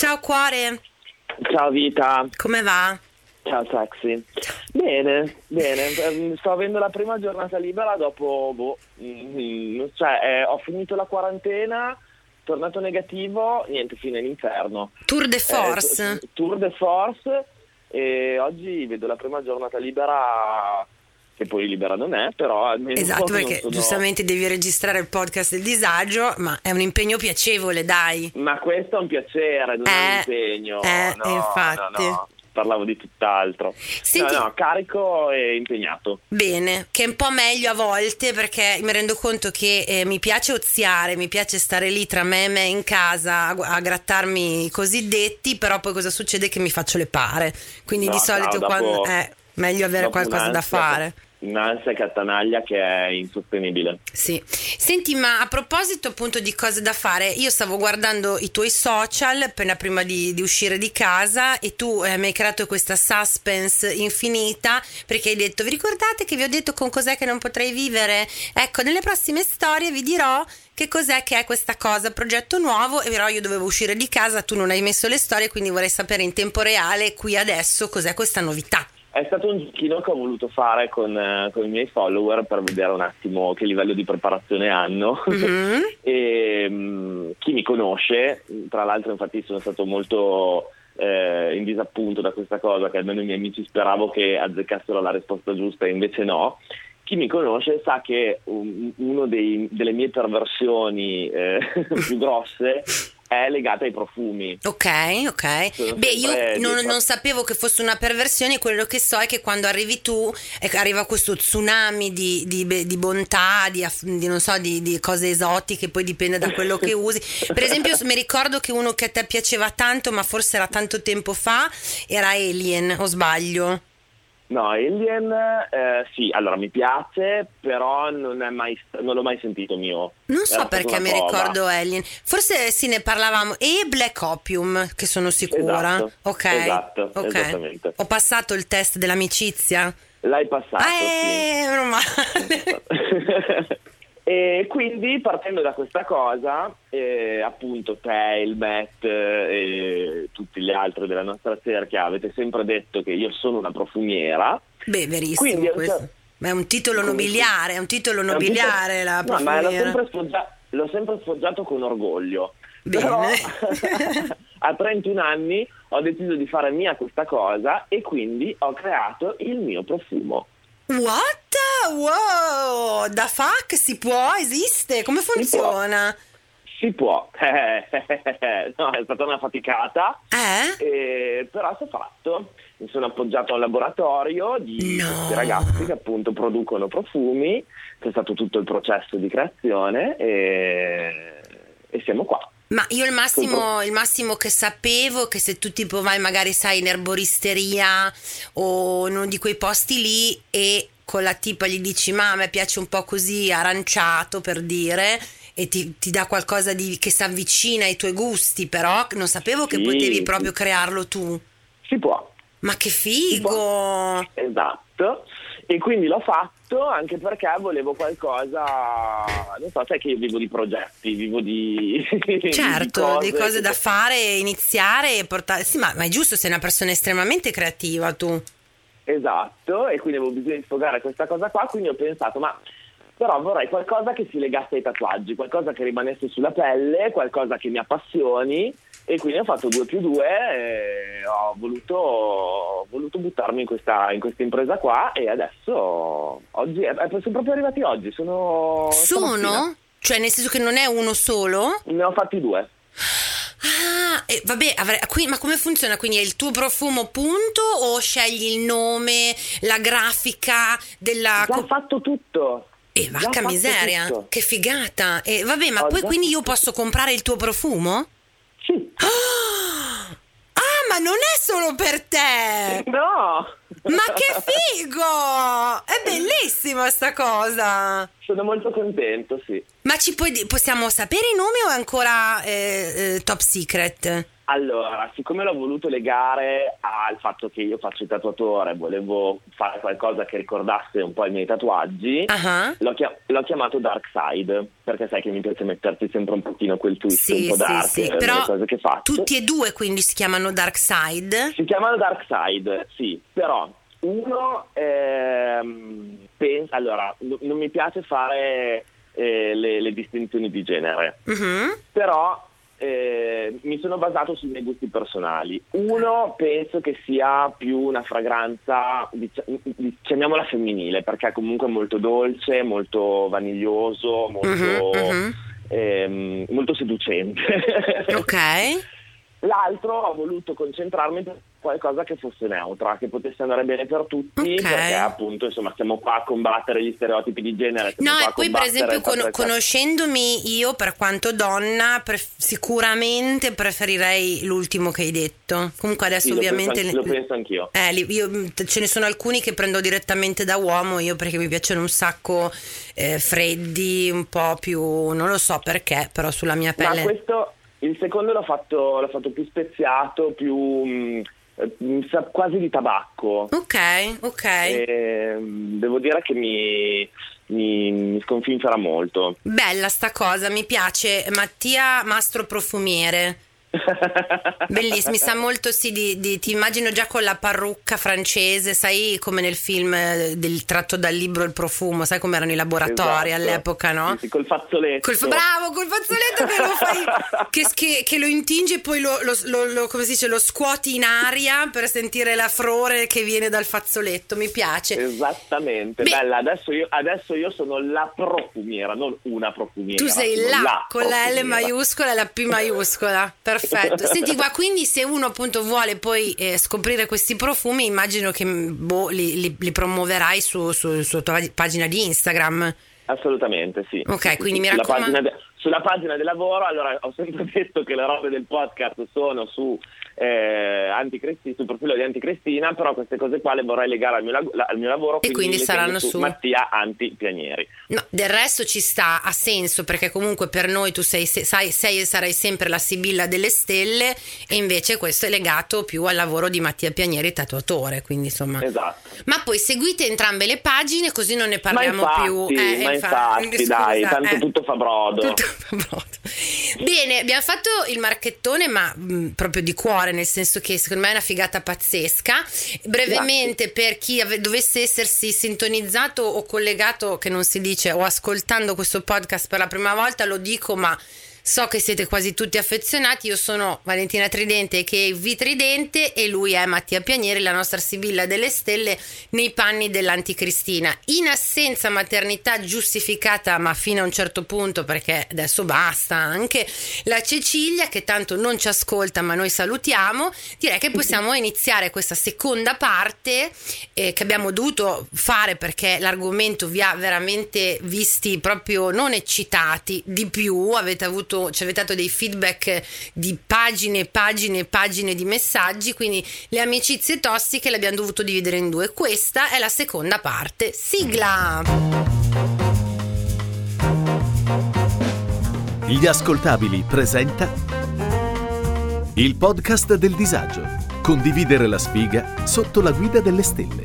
Ciao cuore, Ciao Vita, come va? ciao sexy. Bene, bene, ehm, sto avendo la prima giornata libera dopo, boh, mm, cioè eh, ho finito la quarantena, tornato negativo, niente, fine all'inferno. Tour de Eh, force. t- tour de force e oggi vedo la prima giornata libera, che poi libera non è, però almeno... Esatto, perché sono- giustamente devi registrare il podcast del disagio, ma è un impegno piacevole, dai. Ma questo è un piacere, non è Eh, un impegno. eh, no, infatti. no, no, parlavo di tutt'altro. Senti- No, no, carico e impegnato. Bene, che è un po' meglio a volte perché mi rendo conto che eh, mi piace oziare, mi piace stare lì tra me e me in casa a, a grattarmi i cosiddetti, però poi cosa succede? Che mi faccio le pare. Quindi di solito ciao, dopo- quando è meglio avere qualcosa da fare. Un'ansia cattanaglia che è insostenibile. Sì. Senti, ma a proposito appunto di cose da fare, io stavo guardando i tuoi social appena prima di, di uscire di casa e tu eh, mi hai creato questa suspense infinita perché hai detto, vi ricordate che vi ho detto con cos'è che non potrei vivere? Ecco, nelle prossime storie vi dirò che cos'è che è questa cosa, progetto nuovo, e però io dovevo uscire di casa, tu non hai messo le storie, quindi vorrei sapere in tempo reale, qui adesso, cos'è questa novità. È stato un giochino che ho voluto fare con, eh, con i miei follower per vedere un attimo che livello di preparazione hanno. Mhm. e mm, chi mi conosce, tra l'altro infatti sono stato molto eh, in disappunto da questa cosa, che almeno i miei amici speravo che azzeccassero la risposta giusta e invece no. Chi mi conosce sa che una delle mie perversioni eh, più grosse è legata ai profumi. Ok, ok. Sono Beh, io non, non sapevo che fosse una perversione, quello che so è che quando arrivi tu arriva questo tsunami di, di di bontà, di, aff- di, non so, di, di cose esotiche, poi dipende da quello che usi. Per esempio, mi ricordo che uno che a te piaceva tanto, ma forse era tanto tempo fa, era Alien, o sbaglio? No, Alien, eh, sì, allora mi piace, però non, è mai, non l'ho mai sentito mio. Non so perché mi ricordo Alien. Forse sì, ne parlavamo. E Black Opium, che sono sicura. Esatto, ok. esatto, ok. esattamente. Ho passato il test dell'amicizia. L'hai passato, eh, meno male. e quindi partendo da questa cosa, eh, appunto te, il Matt eh, e tutti gli altri della nostra cerchia avete sempre detto che io sono una profumiera. Beh, verissimo Quindi questo. Ma è un titolo nobiliare, è un titolo nobiliare la No, ma l'ho profumiera. sempre, sfoggia- l'ho sempre sfoggiato con orgoglio. Bene. Però a 31 anni ho deciso di fare mia questa cosa e quindi ho creato il mio profumo. What? Wow! Da fuck si può? Esiste? Come funziona? Si può, no, è stata una faticata, Eh? eh, però si è fatto. Mi sono appoggiato a un laboratorio di No. ragazzi che appunto producono profumi, c'è stato tutto il processo di creazione e, e siamo qua. Ma io il massimo, il massimo che sapevo è che se tu tipo vai magari sai in erboristeria o in uno di quei posti lì e con la tipa gli dici ma a me piace un po' così aranciato per dire e ti, ti dà qualcosa di, che si avvicina ai tuoi gusti però non sapevo che Sì, potevi sì. proprio crearlo tu. Si può. Ma che figo! Esatto, e quindi l'ho fatto anche perché volevo qualcosa, non so, sai che io vivo di progetti, vivo di... Certo, di cose da che- fare, iniziare e portare. Sì, ma, ma è giusto, sei una persona estremamente creativa tu. Esatto, e quindi avevo bisogno di sfogare questa cosa qua, quindi ho pensato, ma però vorrei qualcosa che si legasse ai tatuaggi, qualcosa che rimanesse sulla pelle, qualcosa che mi appassioni, e quindi ho fatto due più due e ho voluto, ho voluto buttarmi in questa, in questa impresa qua e adesso, oggi, eh, sono proprio arrivati oggi, sono... stamattina. Sono? Cioè, nel senso che non è uno solo? Ne ho fatti due. Ah, e vabbè, avrei- qui- ma come funziona? Quindi è il tuo profumo punto o scegli il nome, la grafica della... Già fatto tutto. E Già vacca miseria, tutto. che figata. E vabbè, ma Ho poi quindi io posso comprare il tuo profumo? Sì. Ah, ma non è solo per te! No! Ma che figo! È bellissima sta cosa! Sono molto contento, sì. Ma ci puoi possiamo sapere i nomi o è ancora eh, eh, top secret? Allora, siccome l'ho voluto legare al fatto che io faccio il tatuatore, volevo fare qualcosa che ricordasse un po' i miei tatuaggi, Ah, l'ho, chia- l'ho chiamato Dark Side, perché sai che mi piace metterti sempre un pochino quel twist Sì, un po' sì, dark sì, nelle però cose che faccio. tutti e due quindi si chiamano Dark Side. Si chiamano Dark Side, sì, però uno ehm, pensa, allora, n- non mi piace fare eh, le, le distinzioni di genere, Mhm. però eh, mi sono basato sui miei gusti personali. Uno penso che sia più una fragranza, chiamiamola femminile, perché è comunque molto dolce, molto vaniglioso, molto, Mhm, mhm. ehm, molto seducente. Ok. L'altro ho voluto concentrarmi su qualcosa che fosse neutra, che potesse andare bene per tutti, Ok. perché appunto insomma stiamo qua a combattere gli stereotipi di genere. No, e poi per esempio con- conoscendomi io per quanto donna, pref- sicuramente preferirei l'ultimo che hai detto. Comunque adesso Sì, lo ovviamente... penso, lo penso anch'io. Eh, io, mh, ce ne sono alcuni che prendo direttamente da uomo, io perché mi piacciono un sacco eh, freddi, un po' più, non lo so perché, però sulla mia Ma pelle. questo, il secondo l'ho fatto, l'ho fatto più speziato, più mh, eh, mi sa quasi di tabacco. Ok, ok. Ehm, devo dire che mi, mi, mi sconfinferà molto. Bella sta cosa, mi piace. Mattia Mastro Profumiere. Bellissimo, mi sa molto sì di, di- ti immagino già con la parrucca francese, sai come nel film eh, del tratto dal libro Il profumo, sai come erano i laboratori Esatto. all'epoca, no? Sì, sì, col fazzoletto. Col, bravo, col fazzoletto che lo fai, che, che- che lo intinge e poi lo, lo- lo- lo- come si dice, lo scuoti in aria per sentire la frore che viene dal fazzoletto, mi piace. Esattamente, Beh- bella. Adesso io, adesso io sono la profumiera, non una profumiera. Tu sei là con la L maiuscola e la P maiuscola. Perfetto. Senti, ma quindi se uno appunto vuole poi eh, scoprire questi profumi, immagino che boh, li, li- li promuoverai su, su- sulla tua pagina di Instagram. Assolutamente sì. Ok, quindi mi sulla raccomando- pagina, de- sulla pagina del lavoro, allora ho sempre detto che le robe del podcast sono su eh, Anticristina, sul profilo di Anticristina, però queste cose qua le vorrei legare al mio, la- al mio lavoro, E quindi saranno su su- Mattia Anti Pianieri. No, del resto ci sta, ha senso perché comunque per noi tu sei, se- sai, sei e sarai sempre la Sibilla delle stelle e invece questo è legato più al lavoro di Mattia Pianieri, tatuatore, quindi insomma... Esatto. Ma poi seguite entrambe le pagine così non ne parliamo ma più. infatti, Eh, ma infa- infatti, scusa, dai, tanto eh. tutto fa brodo. Tutto fa brodo. Bene, abbiamo fatto il marchettone, ma mh, proprio di cuore, nel senso che secondo me è una figata pazzesca. Brevemente, per chi ave- dovesse essersi sintonizzato o collegato, che non si dice, o ascoltando questo podcast per la prima volta, lo dico, ma. So che siete quasi tutti affezionati, io sono Valentina Tridente che è V Tridente e lui è Mattia Pianieri, la nostra Sibilla delle Stelle nei panni dell'anticristina. In assenza maternità giustificata ma fino a un certo punto perché adesso basta anche la Cecilia che tanto non ci ascolta ma noi salutiamo, direi che possiamo iniziare questa seconda parte eh, che abbiamo dovuto fare perché l'argomento vi ha veramente visti proprio non eccitati di più, avete avuto ci avete dato dei feedback di pagine pagine e pagine di messaggi, quindi le amicizie tossiche le abbiamo dovuto dividere in due. Questa è la seconda parte. Sigla! Gli ascoltabili presenta il podcast del disagio. Condividere la sfiga sotto la guida delle stelle.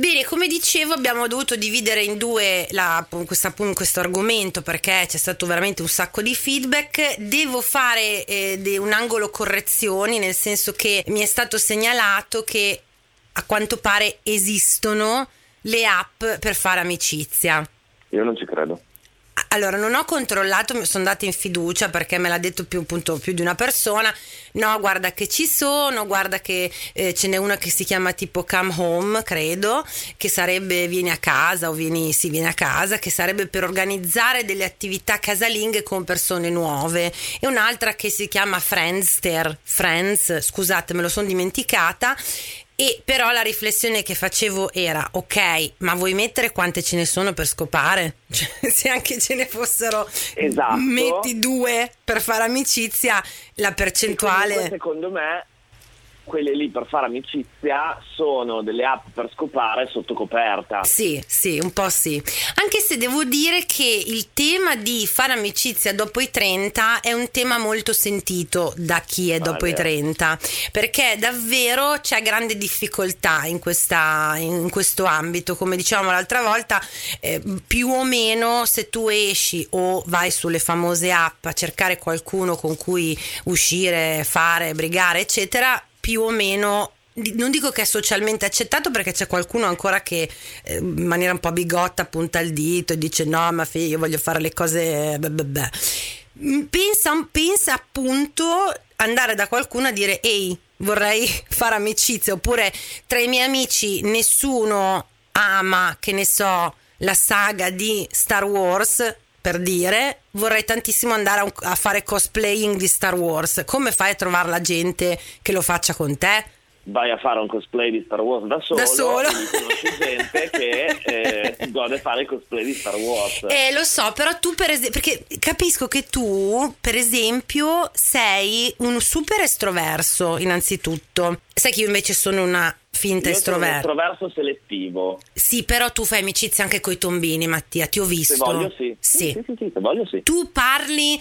Bene, come dicevo, abbiamo dovuto dividere in due la- questa- questo argomento perché c'è stato veramente un sacco di feedback. Devo fare eh, un angolo correzioni, nel senso che mi è stato segnalato che a quanto pare esistono le app per fare amicizia. Io non ci credo. Allora, non ho controllato, sono andata in fiducia perché me l'ha detto più, appunto, più di una persona. No, guarda che ci sono, guarda che eh, ce n'è una che si chiama tipo Come Home, credo, che sarebbe vieni a casa o vieni, sì, vieni a casa, che sarebbe per organizzare delle attività casalinghe con persone nuove. E un'altra che si chiama Friendster, Friends, scusate, me lo sono dimenticata e però la riflessione che facevo era: ok, ma vuoi mettere quante ce ne sono per scopare? Cioè, se anche ce ne fossero, esatto. metti due per fare amicizia, la percentuale. secondo me quelle lì per fare amicizia sono delle app per scopare sotto coperta. Sì, sì, un po' sì. Anche se devo dire che il tema di fare amicizia dopo i 30 è un tema molto sentito da chi è dopo vale. i 30, perché davvero c'è grande difficoltà in, questa, in questo ambito. Come dicevamo l'altra volta, eh, più o meno se tu esci o vai sulle famose app a cercare qualcuno con cui uscire, fare, brigare, eccetera, più o meno non dico che è socialmente accettato perché c'è qualcuno ancora che eh, in maniera un po' bigotta punta il dito e dice no ma figlio io voglio fare le cose beh, beh, beh. Mm, pensa, pensa appunto andare da qualcuno a dire ehi vorrei fare amicizia oppure tra i miei amici nessuno ama che ne so la saga di Star Wars per dire, vorrei tantissimo andare a, un, a, fare cosplaying di Star Wars. Come fai a trovare la gente che lo faccia con te? Vai a fare un cosplay di Star Wars da solo, da solo. conosci gente che eh, gode fare il cosplay di Star Wars. Eh, lo so, però tu per esempio, perché capisco che tu, per esempio, sei un super estroverso, innanzitutto. Sai che io invece sono una finta estroverso. estroverso selettivo. Sì, però tu fai amicizia anche con i tombini, Mattia, ti ho visto. Se voglio sì. Sì, sì, sì, sì, se voglio sì. Tu parli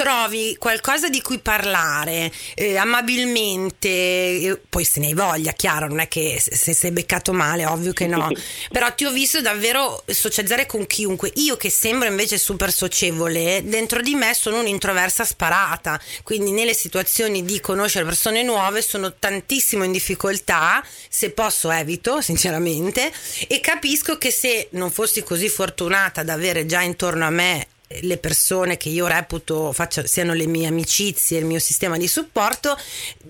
trovi qualcosa di cui parlare eh, amabilmente, eh, poi se ne hai voglia, chiaro, non è che se sei beccato male, ovvio che no, però ti ho visto davvero socializzare con chiunque. Io che sembro invece super socievole, dentro di me sono un'introversa sparata, quindi nelle situazioni di conoscere persone nuove sono tantissimo in difficoltà, se posso evito, sinceramente, e capisco che se non fossi così fortunata ad avere già intorno a me le persone che io reputo faccia, siano le mie amicizie, il mio sistema di supporto,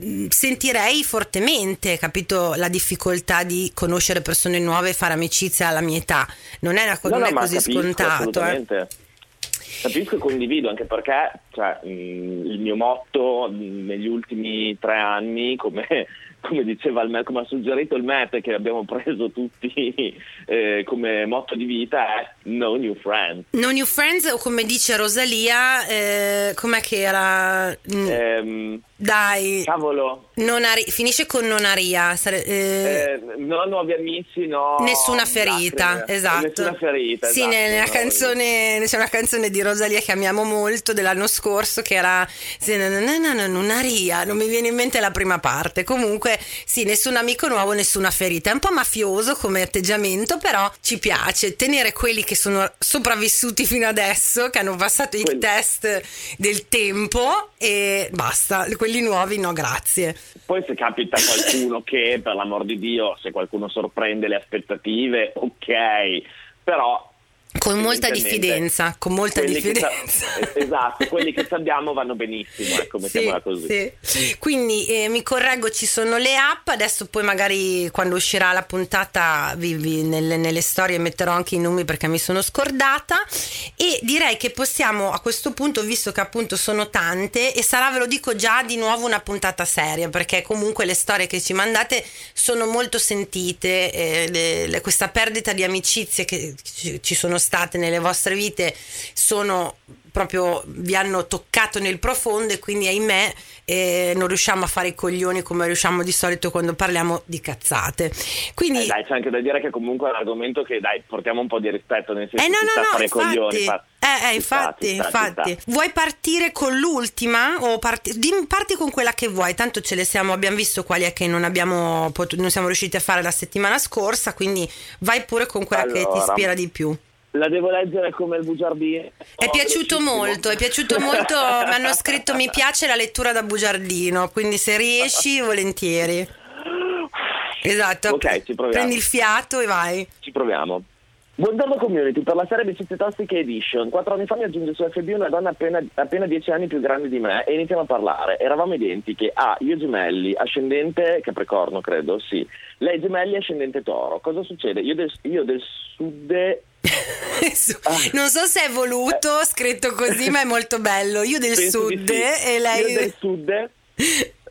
mm, sentirei fortemente, capito, la difficoltà di conoscere persone nuove e fare amicizia alla mia età. Non è, una, no, non no, è così capisco, scontato. Eh. Capisco e condivido anche perché cioè, mm, il mio motto mm, negli ultimi tre anni, come come diceva il, come ha suggerito il MEP che abbiamo preso tutti eh, come motto di vita è no new friends. No new friends o come dice Rosalia, eh, com'è che era? Mm. Ehm, dai. Cavolo. Ari- finisce con nonaria. Sare- eh, eh, no nuovi amici, no. Nessuna ferita, lacrime. esatto. Nessuna ferita. Sì, esatto, nella no, canzone, c'è una canzone di Rosalia che amiamo molto dell'anno scorso che era nonaria, non mi viene in mente la prima parte. Comunque, sì, nessun amico nuovo, nessuna ferita. È un po' mafioso come atteggiamento, però ci piace tenere quelli che sono sopravvissuti fino adesso, che hanno passato i test del tempo e basta. Quelli nuovi no grazie. Poi se capita qualcuno che per l'amor di Dio, se qualcuno sorprende le aspettative, ok, però con molta diffidenza, con molta diffidenza. Sa- esatto, quelli che sappiamo vanno benissimo, ecco, mettiamola sì, così. Sì. Quindi eh, mi correggo, ci sono le app, adesso poi magari quando uscirà la puntata vi, vi, nelle, nelle, storie metterò anche i nomi perché mi sono scordata e direi che possiamo a questo punto, visto che appunto sono tante, e sarà, ve lo dico già, di nuovo una puntata seria, perché comunque le storie che ci mandate sono molto sentite, eh, le, le, questa perdita di amicizie che ci, ci sono state nelle vostre vite sono proprio vi hanno toccato nel profondo e quindi ahimè eh, non riusciamo a fare i coglioni come riusciamo di solito quando parliamo di cazzate. Quindi eh dai, c'è anche da dire che comunque è un argomento che dai, portiamo un po' di rispetto nel senso eh no, no, no, fare infatti, coglioni. Fa... Eh, eh, infatti, sta, infatti. Vuoi partire con l'ultima o parti, parti con quella che vuoi? Tanto ce le siamo, abbiamo visto quali è che non abbiamo potuto, non siamo riusciti a fare la settimana scorsa, quindi vai pure con quella allora, che ti ispira di più. La devo leggere come il bugiardino. È oh, piaciuto molto, è piaciuto molto. mi hanno scritto mi piace la lettura da bugiardino, quindi se riesci volentieri. Esatto. Ok, ci proviamo. Prendi il fiato e vai. Ci proviamo. Buongiorno community, per la serie Amicizie Tossiche Edition. Quattro anni fa mi aggiunge su FB una donna appena, appena dieci anni più grande di me e iniziamo a parlare. Eravamo identiche. Ah, io gemelli, ascendente Capricorno credo, sì. Lei gemelli, ascendente Toro. Cosa succede? Io del, io del sud... non so se è voluto, scritto così, ma è molto bello. Io del Penso sud sì. e lei... Io del sud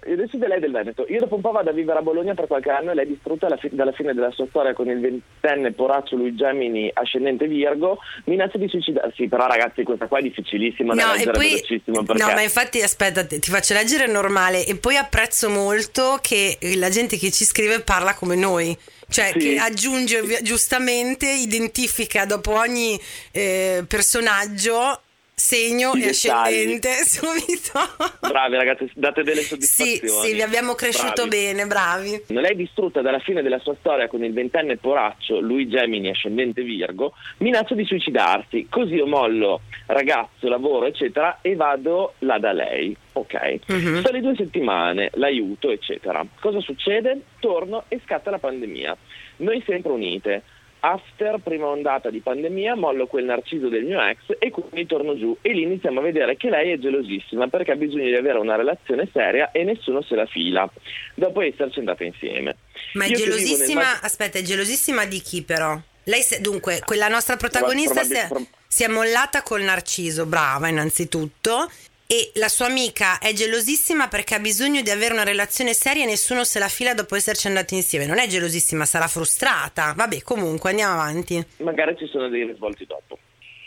adesso lei è del Veneto. Io dopo un po' vado a vivere a Bologna per qualche anno e lei è distrutta fi- dalla fine della sua storia con il ventenne poraccio lui Gemini ascendente Virgo, minaccia di suicidarsi. Però ragazzi questa qua è difficilissima da No, e leggere poi, velocissimo perché... no, ma infatti aspetta, ti faccio leggere normale e poi apprezzo molto che la gente che ci scrive parla come noi. Cioè Sì. che aggiunge giustamente, identifica dopo ogni eh, personaggio segno I e dettagli. ascendente subito. Bravi ragazzi, date delle sì, soddisfazioni. sì, vi abbiamo cresciuto Bravi. bene, bravi. Lei è distrutta dalla fine della sua storia con il ventenne poraccio, lui Gemini, ascendente Virgo, minaccia di suicidarsi. Così io mollo ragazzo, lavoro, eccetera, e vado là da lei. Ok. Mhm. Sto lì due settimane, l'aiuto, eccetera. Cosa succede? Torno e scatta la pandemia. Noi sempre unite. After prima ondata di pandemia mollo quel narciso del mio ex e quindi torno giù e lì iniziamo a vedere che lei è gelosissima perché ha bisogno di avere una relazione seria e nessuno se la fila dopo esserci andata insieme. Ma è Io nel gelosissima, mag- aspetta, è gelosissima di chi però? Lei se- dunque, quella nostra protagonista si è, probabil- si è mollata col narciso, brava innanzitutto, e la sua amica è gelosissima perché ha bisogno di avere una relazione seria e nessuno se la fila dopo esserci andati insieme. Non è gelosissima, sarà frustrata. Vabbè, comunque andiamo avanti. magari ci sono dei risvolti dopo.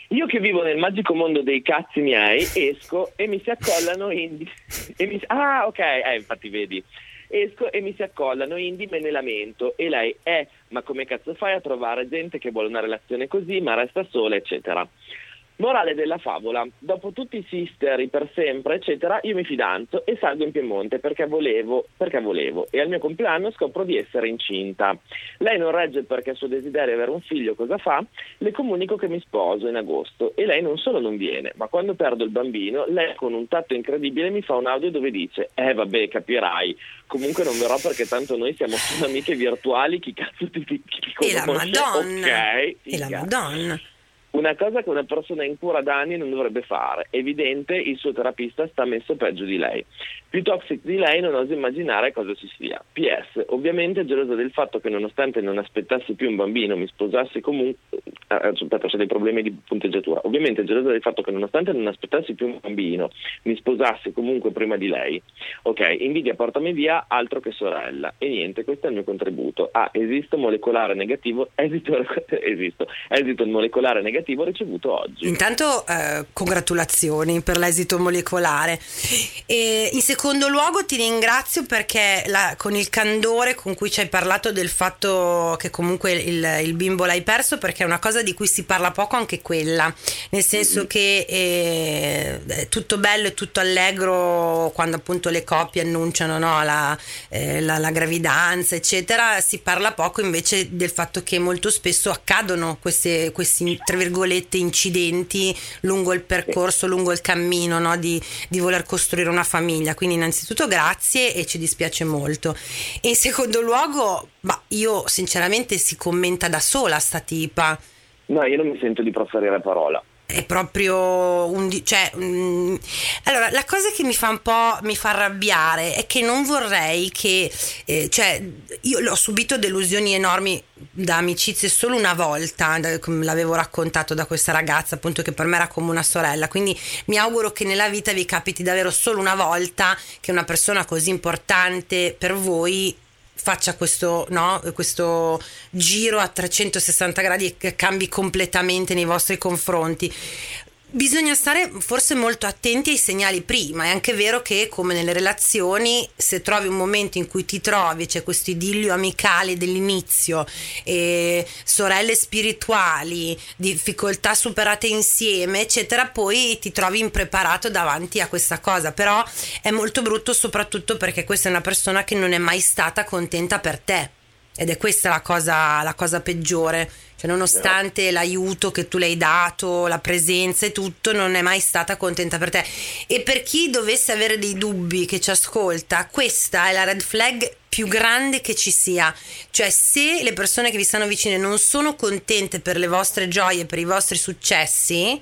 Io che vivo nel magico mondo dei cazzi miei, esco e mi si accollano indi. mi Ah, ok, eh, infatti vedi. Esco e mi si accollano indi, me ne lamento. E lei, eh, ma come cazzo fai a trovare gente che vuole una relazione così, ma resta sola, eccetera. Morale della favola, dopo tutti i sisteri per sempre, eccetera, io mi fidanzo e salgo in Piemonte perché volevo, perché volevo e al mio compleanno scopro di essere incinta. Lei non regge perché il suo desiderio è avere un figlio, cosa fa? Le comunico che mi sposo in agosto e lei non solo non viene, ma quando perdo il bambino, lei con un tatto incredibile mi fa un audio dove dice eh vabbè capirai, comunque non verrò perché tanto noi siamo solo amiche virtuali, chi cazzo ti, ti, ti E la? Madonna. Ok, E la. Madonna. Una cosa che una persona in cura da anni non dovrebbe fare. Evidente, il suo terapista sta messo peggio di lei. Più toxic di lei non oso immaginare cosa ci sia. PS, ovviamente gelosa del fatto che nonostante non aspettassi più un bambino, mi sposassi comunque... eh, aspetta, c'è dei problemi di punteggiatura. Ovviamente gelosa del fatto che nonostante non aspettassi più un bambino, mi sposassi comunque prima di lei. Ok, invidia portami via, altro che sorella. E niente, questo è il mio contributo. Ah, esito molecolare negativo, esito, esisto, esito molecolare negativo ricevuto oggi. Intanto eh, congratulazioni per l'esito molecolare. E in secondo luogo ti ringrazio perché la- con il candore con cui ci hai parlato del fatto che comunque il, il bimbo l'hai perso, perché è una cosa di cui si parla poco anche quella, nel senso che eh, è tutto bello e tutto allegro quando appunto le coppie annunciano no, la, eh, la- la gravidanza, eccetera, si parla poco invece del fatto che molto spesso accadono queste, questi, tra virgolette, incidenti lungo il percorso, lungo il cammino no, di, di voler costruire una famiglia. Quindi innanzitutto grazie e ci dispiace molto. In secondo luogo, ma io sinceramente si commenta da sola sta tipa No, io non mi sento di proferire parola. È proprio un cioè mm, allora la cosa che mi fa un po' mi fa arrabbiare è che non vorrei che eh, cioè io ho subito delusioni enormi da amicizie solo una volta da- l'avevo raccontato da questa ragazza appunto che per me era come una sorella. Quindi mi auguro che nella vita vi capiti davvero solo una volta che una persona così importante per voi faccia questo, no, questo giro a 360 gradi e cambi completamente nei vostri confronti. Bisogna stare forse molto attenti ai segnali prima. È anche vero che, come nelle relazioni, se trovi un momento in cui ti trovi, c'è questo idillio amicale dell'inizio, e sorelle spirituali, difficoltà superate insieme, eccetera, poi ti trovi impreparato davanti a questa cosa. Però è molto brutto, soprattutto perché questa è una persona che non è mai stata contenta per te. Ed è questa la cosa, la cosa peggiore. Cioè, nonostante l'aiuto che tu le hai dato, la presenza e tutto, non è mai stata contenta per te. E per chi dovesse avere dei dubbi che ci ascolta, questa è la red flag più grande che ci sia. Cioè, se le persone che vi stanno vicine non sono contente per le vostre gioie, per i vostri successi,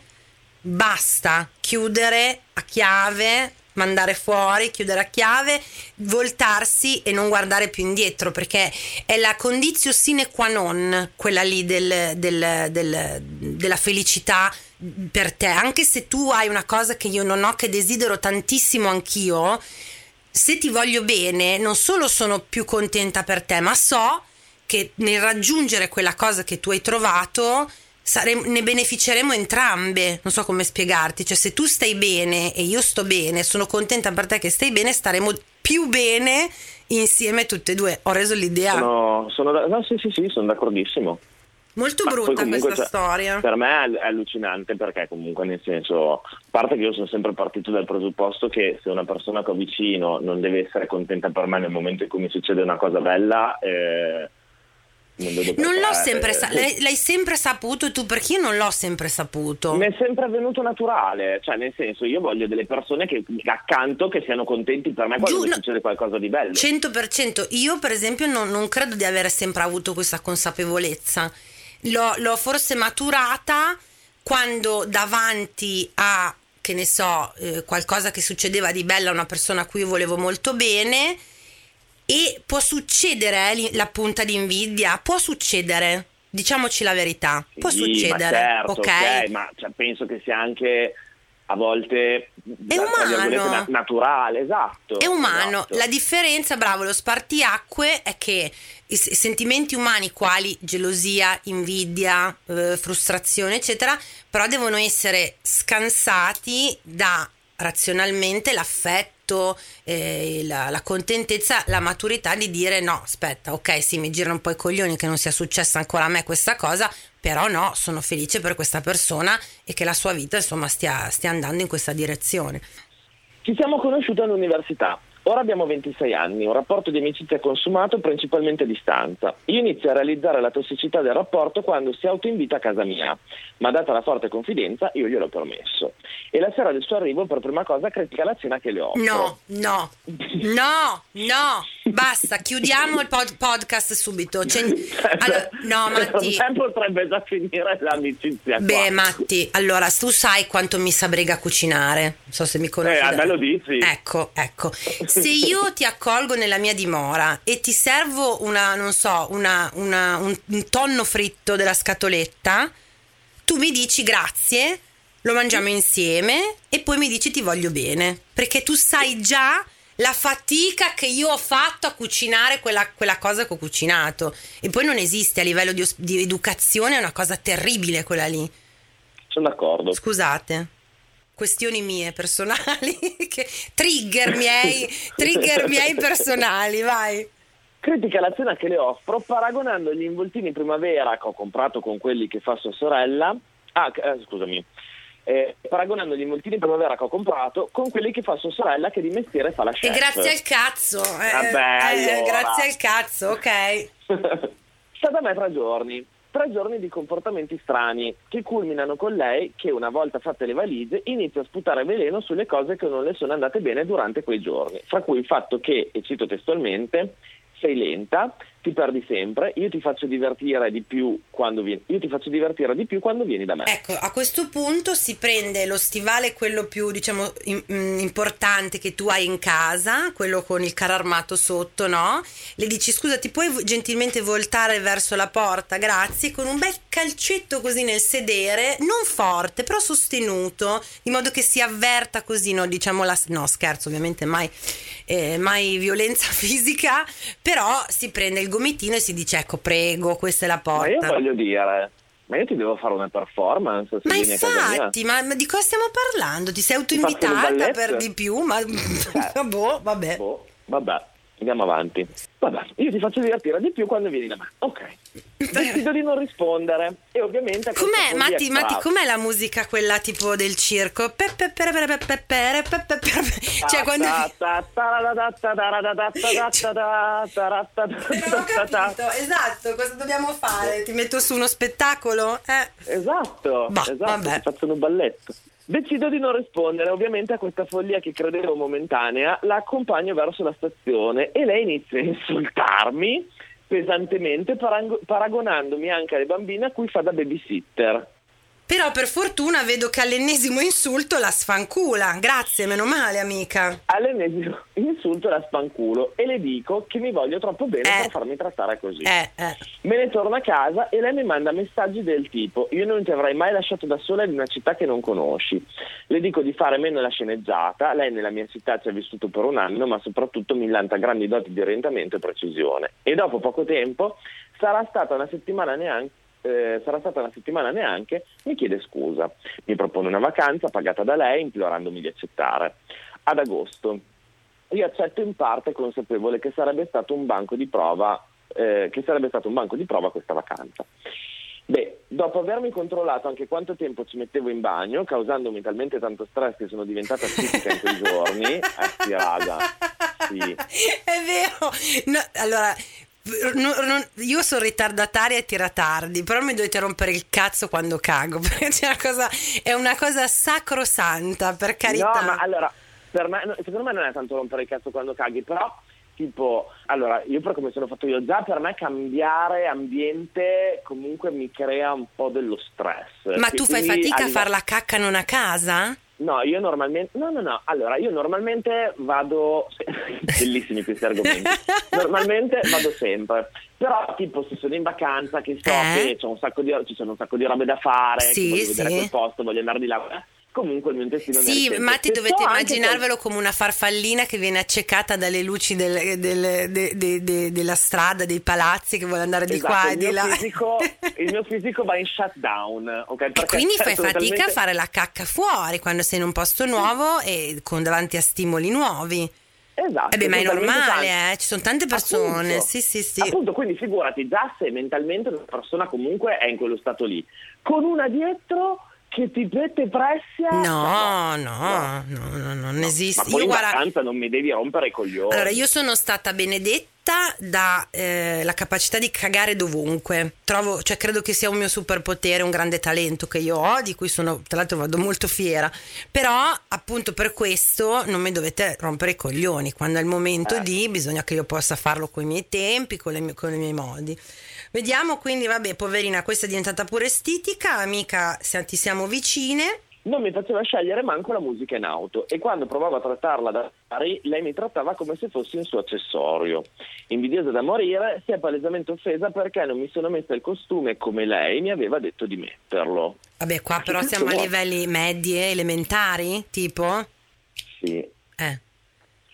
basta chiudere a chiave mandare fuori, chiudere a chiave, voltarsi e non guardare più indietro perché è la condizio sine qua non quella lì del, del, del, della felicità per te, anche se tu hai una cosa che io non ho, che desidero tantissimo anch'io, se ti voglio bene, non solo sono più contenta per te, ma so che nel raggiungere quella cosa che tu hai trovato, Sare- ne beneficeremo entrambe. Non so come spiegarti. Cioè, se tu stai bene e io sto bene, sono contenta per te che stai bene, staremo più bene insieme tutte e due. Ho reso l'idea. No, sono da- no, sì, sì, sì, sono d'accordissimo. Molto brutta questa cioè, storia. Per me è allucinante perché comunque nel senso, a parte che io sono sempre partito dal presupposto che se una persona che ho vicino non deve essere contenta per me nel momento in cui mi succede una cosa bella, eh, non, non l'ho sempre saputo, l'hai, l'hai, sempre saputo tu perché io non l'ho sempre saputo. Mi è sempre venuto naturale, cioè nel senso io voglio delle persone che accanto che siano contenti per me quando Giù, mi succede qualcosa di bello. 100%, io per esempio non, non credo di avere sempre avuto questa consapevolezza, l'ho, l'ho forse maturata quando davanti a, che ne so, eh, qualcosa che succedeva di bello a una persona a cui io volevo molto bene e può succedere eh, la punta di invidia, può succedere, diciamoci la verità, può sì, succedere, certo, okay? ok? Ma cioè, penso che sia anche a volte è umano. naturale, esatto. È umano. Esatto. La differenza, bravo, lo spartiacque è che i sentimenti umani quali gelosia, invidia, eh, frustrazione, eccetera, però devono essere scansati da razionalmente l'affetto, eh, la, la, contentezza, la maturità di dire no, aspetta, ok, sì, mi girano un po' i coglioni che non sia successa ancora a me questa cosa, però no, sono felice per questa persona e che la sua vita insomma stia, stia andando in questa direzione. Ci siamo conosciuti all'università Ora abbiamo 26 anni, un rapporto di amicizia consumato principalmente a distanza. Io inizio a realizzare la tossicità del rapporto quando si autoinvita a casa mia, ma data la forte confidenza io gliel'ho permesso. E la sera del suo arrivo per prima cosa critica la cena che le offro. No, no, no, no, basta, chiudiamo il pod- podcast subito. Cioè, allora, no, Matti. potrebbe già finire l'amicizia. Beh, qua. Matti, allora tu sai quanto mi sa brega cucinare. Non so se mi conosci. Eh, me lo dici. Ecco, ecco se io ti accolgo nella mia dimora e ti servo una, non so, una, una, un, un tonno fritto della scatoletta, tu mi dici grazie, lo mangiamo insieme e poi mi dici ti voglio bene, perché tu sai già la fatica che io ho fatto a cucinare quella, quella, cosa che ho cucinato. E poi non esiste a livello di, di, educazione, è una cosa terribile quella lì. Sono d'accordo. Scusate questioni mie personali, che, trigger miei, trigger miei personali, vai. Critica la cena che le offro paragonando gli involtini primavera che ho comprato con quelli che fa sua sorella. Ah, eh, scusami. Eh, paragonando gli involtini primavera che ho comprato con quelli che fa sua sorella che di mestiere fa la chef. E grazie al cazzo. Eh, Vabbè, eh, allora. grazie al cazzo, ok. Sta da me tre giorni tre giorni di comportamenti strani che culminano con lei che una volta fatte le valigie inizia a sputare veleno sulle cose che non le sono andate bene durante quei giorni, fra cui il fatto che, e cito testualmente, sei lenta, ti perdi sempre, io ti faccio divertire di più quando vieni, io ti faccio divertire di più quando vieni da me. Ecco, a questo punto si prende lo stivale quello più, diciamo, in, importante che tu hai in casa, quello con il carro armato sotto, no? Le dici "Scusa, ti puoi gentilmente voltare verso la porta? Grazie", con un bel calcetto così nel sedere, non forte, però sostenuto, in modo che si avverta così, no, diciamo la no, scherzo, ovviamente mai eh, mai violenza fisica, però si prende il gomitino e si dice ecco prego, questa è la porta. Ma io voglio dire, ma io ti devo fare una performance. Ma infatti, ma, ma, di cosa stiamo parlando? Ti sei autoinvitata per di più? Ma eh, boh, vabbè. Boh, vabbè andiamo avanti. Vabbè, io ti faccio divertire di più quando vieni da me. Ok. Decido di non rispondere. E ovviamente. Com'è, Matti, Matti, com'è la musica quella tipo del circo? Cioè, quando. Esatto, cosa dobbiamo fare? Ti metto su uno spettacolo? Eh. Esatto, esatto, ti faccio un balletto. Decido di non rispondere, ovviamente a questa follia che credevo momentanea, la accompagno verso la stazione e lei inizia a insultarmi pesantemente parang- paragonandomi anche alle bambine a cui fa da babysitter. Però per fortuna vedo che all'ennesimo insulto la sfancula. Grazie, meno male, amica. All'ennesimo insulto la spanculo e le dico che mi voglio troppo bene Eh. per farmi trattare così. Eh, eh. Me ne torno a casa e lei mi manda messaggi del tipo: Io non ti avrei mai lasciato da sola in una città che non conosci. Le dico di fare meno la sceneggiata. Lei nella mia città ci ha vissuto per un anno, ma soprattutto mi lanta grandi doti di orientamento e precisione. E dopo poco tempo, sarà stata una settimana neanche. Eh, sarà stata una settimana neanche, mi chiede scusa. Mi propone una vacanza pagata da lei, implorandomi di accettare. Ad agosto, io accetto in parte consapevole che sarebbe stato un banco di prova, eh, che sarebbe stato un banco di prova questa vacanza. Beh, dopo avermi controllato anche quanto tempo ci mettevo in bagno, causandomi talmente tanto stress che sono diventata psichica in quei giorni, eh sì, raga, sì. È vero. No, allora, no- non- io sono ritardataria e tira tardi, però mi dovete rompere il cazzo quando cago, perché c'è una cosa, è una cosa sacrosanta, per carità. No, ma allora, per me, secondo me non è tanto rompere il cazzo quando caghi, però tipo, allora, io per come sono fatto io già, per me cambiare ambiente comunque mi crea un po' dello stress. Ma Che tu fai fatica a livello- far la cacca non a casa? No, io normalmente. No, no, no. Allora, io normalmente vado. Bellissimi questi argomenti. Normalmente vado sempre. Però, tipo, se sono in vacanza, che so Eh? che c'è un sacco di, ci sono un sacco di robe da fare, Sì, voglio vedere sì. quel posto, voglio andare di là. Comunque il mio intestino Sì, risente. Matti, dovete so immaginarvelo come una farfallina che viene accecata dalle luci del- del- de- de- de- della strada, dei palazzi, che vuole andare di Esatto, qua e di là. fisico- il mio fisico va in shutdown, ok? E quindi fai sono fatica talmente- a fare la cacca fuori quando sei in un posto nuovo e con davanti a stimoli nuovi. Esatto. Eh beh, ma è normale, eh, ci sono tante persone. Appunto. Sì, sì, sì. Appunto, quindi figurati già se mentalmente una persona comunque è in quello stato lì, con una dietro che ti mette pressia. No, no, no, no, non esiste. Ma Io guarda, vacanza non mi devi rompere i coglioni. allora io sono stata benedetta dalla capacità di cagare dovunque. Trovo, cioè credo che sia un mio superpotere, un grande talento che io ho, di cui sono tra l'altro vado molto fiera. Però appunto per questo non mi dovete rompere i coglioni. Quando è il momento Eh. di bisogna che io possa farlo con i miei tempi, con, mie- con i miei modi. Vediamo quindi, vabbè, poverina, questa è diventata pure estitica, amica, se- ti siamo vicine. Non mi faceva scegliere manco la musica in auto e quando provavo a trattarla da pari, lei mi trattava come se fossi un suo accessorio. Invidiosa da morire, si è palesemente offesa perché non mi sono messa il costume come lei mi aveva detto di metterlo. Vabbè, qua però siamo a livelli medie, elementari, tipo? Sì, Eh.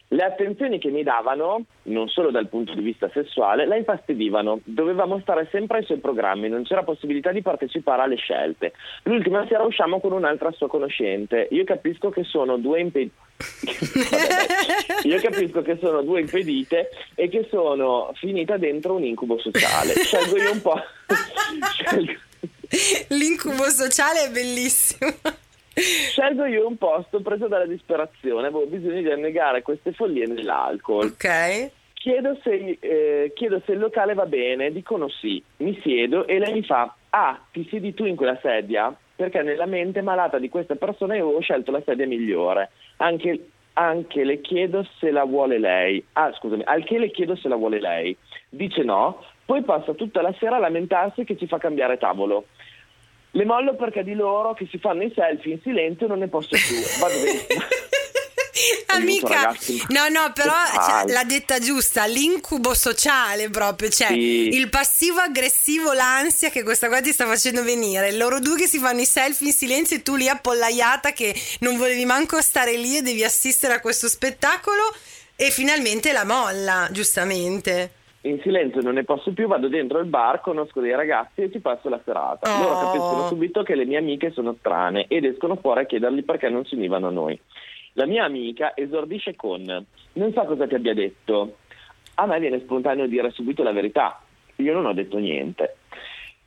Le attenzioni che mi davano, non solo dal punto di vista sessuale, la infastidivano. Dovevamo stare sempre ai suoi programmi, non c'era possibilità di partecipare alle scelte. L'ultima sera usciamo con un'altra sua conoscente. Io capisco che sono due impedite. Io capisco che sono due impedite e che sono finita dentro un incubo sociale. Scelgo io un po'. Scelgo... L'incubo sociale è bellissimo. Scelgo io un posto preso dalla disperazione, avevo bisogno di annegare queste follie nell'alcol. Ok. Chiedo se, eh, chiedo se il locale va bene, dicono sì, mi siedo e lei mi fa, ah, ti siedi tu in quella sedia? Perché nella mente malata di questa persona io avevo scelto la sedia migliore. Anche, anche le chiedo se la vuole lei. Ah, scusami, al che le chiedo se la vuole lei. Dice no, poi passa tutta la sera a lamentarsi che ci fa cambiare tavolo. Le mollo perché di loro che si fanno i selfie in silenzio non ne posso più. Vado. Aiuto, Amica, ragazzi. no, no, però cioè, l'ha detta giusta, l'incubo sociale proprio, cioè Sì. il passivo aggressivo, l'ansia che questa qua ti sta facendo venire, loro due che si fanno i selfie in silenzio e tu lì appollaiata che non volevi manco stare lì e devi assistere a questo spettacolo e finalmente la molla, giustamente. In silenzio non ne posso più, vado dentro il bar, conosco dei ragazzi e ci passo la serata. Oh. Loro capiscono subito che le mie amiche sono strane ed escono fuori a chiedergli perché non si univano a noi. La mia amica esordisce con non so cosa ti abbia detto. a me viene spontaneo dire subito la verità. Io non ho detto niente.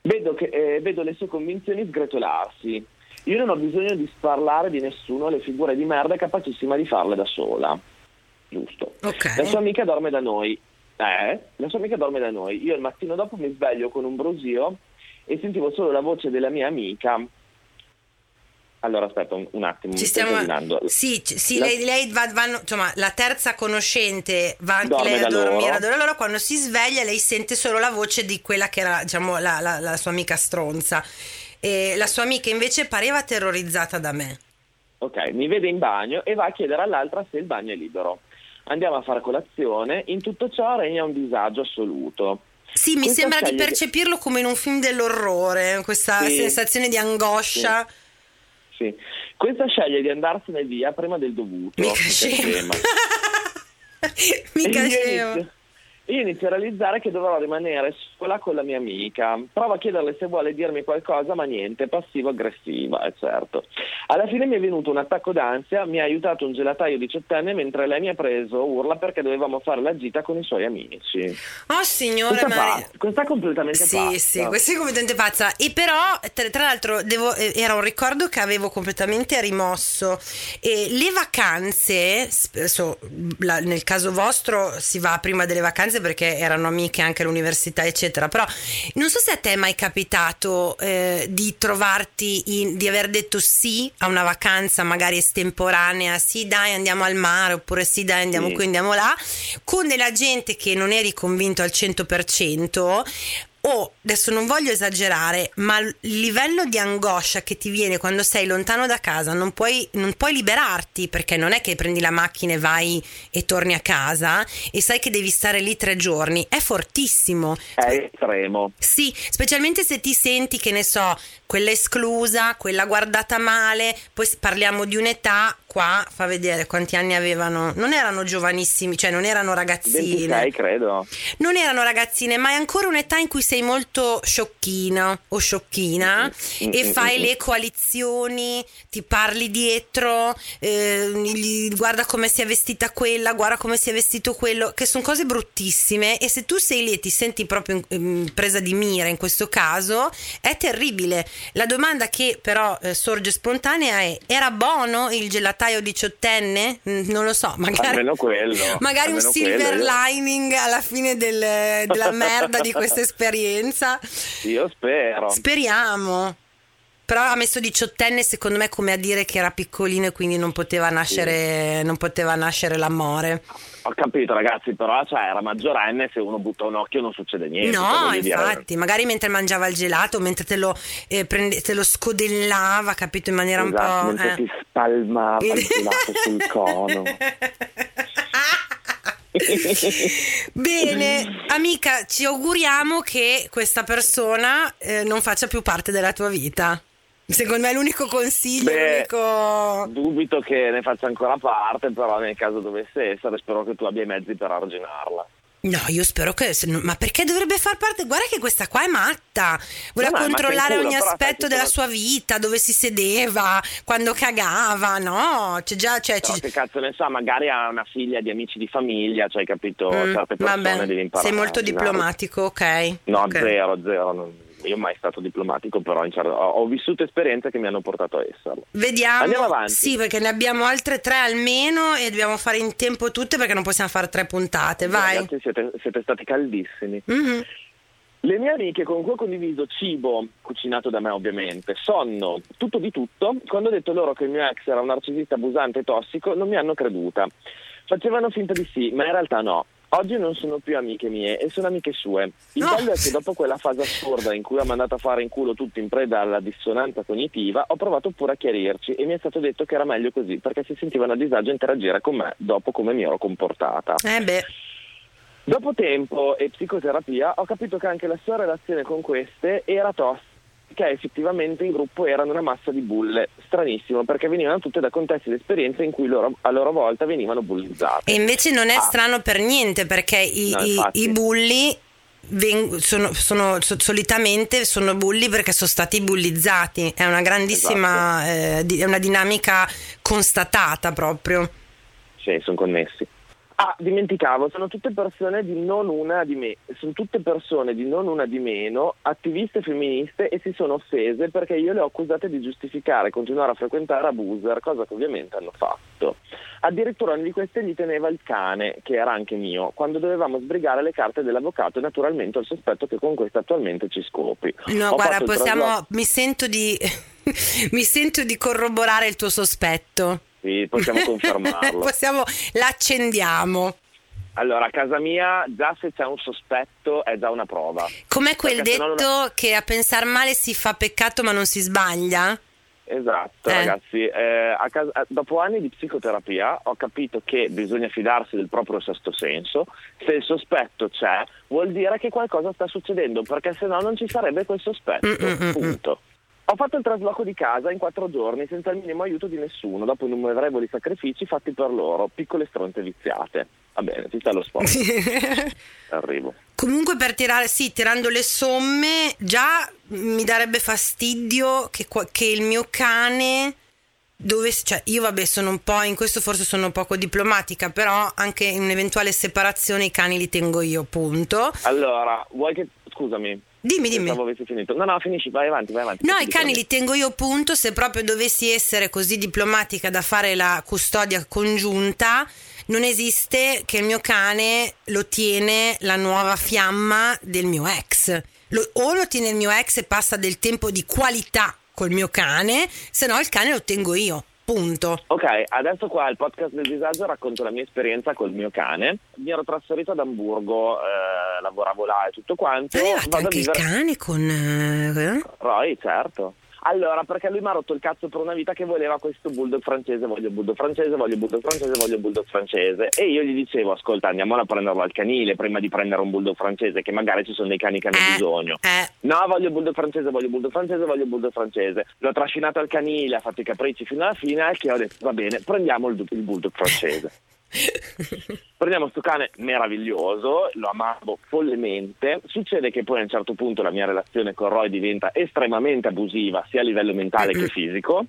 Vedo, che, eh, vedo le sue convinzioni sgretolarsi. Io non ho bisogno di sparlare di nessuno, le figure di merda è capacissima di farle da sola. Giusto. Ok. La sua amica dorme da noi. Eh? La sua amica dorme da noi. Io il mattino dopo mi sveglio con un brusio e sentivo solo la voce della mia amica. Allora aspetta un, un attimo, Ci stiamo... indovinando. Sì, sì, La- lei, lei va, vanno- insomma, la terza conoscente va anche Dorme lei a loro. dormire loro. Quando si sveglia, lei sente solo la voce di quella che era, diciamo, la, la- la sua amica stronza. E la sua amica invece pareva terrorizzata da me. Ok, mi vede in bagno e va a chiedere all'altra se il bagno è libero. Andiamo a fare colazione, in tutto ciò regna un disagio assoluto. Sì, mi Questa sembra di percepirlo come in un film dell'orrore, questa Sì. sensazione di angoscia. Sì. Questa sceglie di andarsene via prima del dovuto. Mica scemo. scema. Mica E io inizio- Io inizio a realizzare che dovrò rimanere sola con la mia amica. Provo a chiederle se vuole dirmi qualcosa, ma niente, passivo-aggressiva, è certo. Alla fine mi è venuto un attacco d'ansia, mi ha aiutato un gelataio diciottenne mentre lei mi ha preso urla perché dovevamo fare la gita con i suoi amici. Oh signore Questa, pazza, questa è completamente Sì, pazza. sì, questa è completamente pazza. E però, tra, tra l'altro, devo- eh, era un ricordo che avevo completamente rimosso. E le vacanze, spesso, la- nel caso vostro, si va prima delle vacanze perché erano amiche anche all'università, eccetera. Però non so se a te è mai capitato eh, di trovarti, in- di aver detto sì a una vacanza magari estemporanea, sì dai andiamo al mare, oppure sì dai andiamo Sì. qui, andiamo là, con della gente che non eri convinto al 100%. O adesso non voglio esagerare, ma il livello di angoscia che ti viene quando sei lontano da casa, non puoi, non puoi liberarti perché non è che prendi la macchina e vai e torni a casa e sai che devi stare lì tre giorni, è fortissimo. È estremo. Sì, specialmente se ti senti che ne so, quella esclusa, quella guardata male, poi parliamo di un'età, qua fa vedere quanti anni avevano, non erano giovanissimi, cioè non erano ragazzine. 26 credo. Non erano ragazzine, ma è ancora un'età in cui sei molto sciocchina o sciocchina Mm, e mm, fai mm, le coalizioni, ti parli dietro, eh, guarda come si è vestita quella, guarda come si è vestito quello, che sono cose bruttissime e se tu sei lì e ti senti proprio in- in presa di mira in questo caso, è terribile. La domanda che però eh, sorge spontanea è, era buono il gelataio diciottenne? Mm, Non lo so, magari... Almeno quello. Magari un almeno silver quello. lining alla fine del- della merda di questa esperienza. Io spero. Speriamo. Però ha messo diciottenne secondo me come a dire che era piccolino e quindi non poteva nascere, non poteva nascere l'amore. Ho capito ragazzi, però cioè, era maggiorenne, se uno butta un occhio non succede niente. cioè, No, dire- infatti, magari mentre mangiava il gelato, mentre te lo, eh, prende- te lo scodellava, capito, in maniera Esatto, un po'... mentre eh. ti spalmava il gelato sul cono. Bene, amica, ci auguriamo che questa persona eh, non faccia più parte della tua vita. Secondo me è l'unico consiglio, Beh, l'unico... Dubito che ne faccia ancora parte, però nel caso dovesse essere, spero che tu abbia i mezzi per arginarla. No, io spero che... Ma perché dovrebbe far parte? Guarda che questa qua è matta. Voleva No, controllare culo, ogni aspetto della sua vita, dove si sedeva, quando cagava, no? C'è già... Cioè, Però ci- che cazzo ne so, magari ha una figlia di amici di famiglia, cioè hai capito, Mm, certe persone vabbè, devi imparare. sei molto diplomatico, ok. No, ok. zero, zero. non- io mai stato diplomatico, però in cer- ho, ho vissuto esperienze che mi hanno portato a esserlo. Vediamo. Andiamo avanti. Sì, perché ne abbiamo altre tre almeno e dobbiamo fare in tempo tutte perché non possiamo fare tre puntate. Vai. Ragazzi, siete, siete stati caldissimi. Mhm. Le mie amiche con cui ho condiviso cibo, cucinato da me ovviamente, sonno, tutto di tutto, quando ho detto loro che il mio ex era un narcisista abusante e tossico, non mi hanno creduta. Facevano finta di sì, ma in realtà no. Oggi non sono più amiche mie e sono amiche sue. Il No. bello è che dopo quella fase assurda in cui ho mandato a fare in culo tutti in preda alla dissonanza cognitiva, ho provato pure a chiarirci e mi è stato detto che era meglio così perché si sentivano a disagio interagire con me dopo come mi ero comportata. Eh beh. Dopo tempo e psicoterapia ho capito che anche la sua relazione con queste era tossica, che effettivamente in gruppo erano una massa di bulle. Stranissimo, perché venivano tutte da contesti ed esperienze in cui loro a loro volta venivano bullizzate. E invece non è Ah. strano per niente perché i, No, i- i bulli veng- sono, sono- so- solitamente sono bulli perché sono stati bullizzati. È una grandissima, Esatto. eh, di- è una dinamica constatata proprio. Sì, sono connessi. Ah, dimenticavo, sono tutte persone di non una di me, sono tutte persone di non una di meno, attiviste femministe e si sono offese perché io le ho accusate di giustificare continuare a frequentare abuser, cosa che ovviamente hanno fatto. Addirittura una di queste gli teneva il cane, che era anche mio, quando dovevamo sbrigare le carte dell'avvocato e naturalmente ho il sospetto che con questo attualmente ci scopi. No, Ho guarda, possiamo, trasloco- mi sento di mi sento di corroborare il tuo sospetto. Sì, possiamo confermarlo. possiamo l'accendiamo. Allora, a casa mia già se c'è un sospetto è già una prova. Com'è quel Perché no non- detto che a pensar male si fa peccato ma non si sbaglia? Esatto, Eh. ragazzi. eh, a casa- eh, dopo anni di psicoterapia ho capito che bisogna fidarsi del proprio sesto senso. Se il sospetto c'è, vuol dire che qualcosa sta succedendo, perché se no non ci sarebbe quel sospetto. Mm, mm, mm, Punto. Ho fatto il trasloco di casa in quattro giorni senza il minimo aiuto di nessuno, dopo innumerevoli sacrifici fatti per loro, piccole stronze viziate. Va bene, ci sta lo sport. Arrivo. Comunque per tirare, sì, tirando le somme, già mi darebbe fastidio che, che il mio cane dove, cioè io vabbè sono un po', in questo forse sono poco diplomatica, però anche in un'eventuale separazione i cani li tengo io, punto. Allora, vuoi che... Scusami. Dimmi, dimmi. Pensavo avessi finito. No, no, finisci, vai avanti, vai avanti. No, i cani li tengo io punto, se proprio dovessi essere così diplomatica da fare la custodia congiunta, non esiste che il mio cane lo tiene la nuova fiamma del mio ex. Lo- o lo tiene il mio ex e passa del tempo di qualità col mio cane, se no il cane lo tengo io, punto. Ok, adesso qua al podcast del disagio racconto la mia esperienza col mio cane. Mi ero trasferito ad Amburgo, eh, lavoravo là e tutto quanto. Avevate Vado a anche il vivere- cane con... eh? Roy, certo. Allora, perché lui mi ha rotto il cazzo per una vita che voleva questo bulldog francese, voglio bulldog francese, voglio bulldog francese, voglio bulldog francese. E io gli dicevo, ascolta, andiamo a prenderlo al canile prima di prendere un bulldog francese, che magari ci sono dei cani che hanno Eh, bisogno. eh. No, voglio bulldog francese, voglio bulldog francese, voglio bulldog francese. L'ho trascinato al canile, ha fatto i capricci fino alla fine, e che ho detto, va bene, prendiamo il, il bulldog francese. Prendiamo sto cane meraviglioso, lo amavo follemente. Succede che poi a un certo punto la mia relazione con Roy diventa estremamente abusiva, sia a livello mentale che fisico.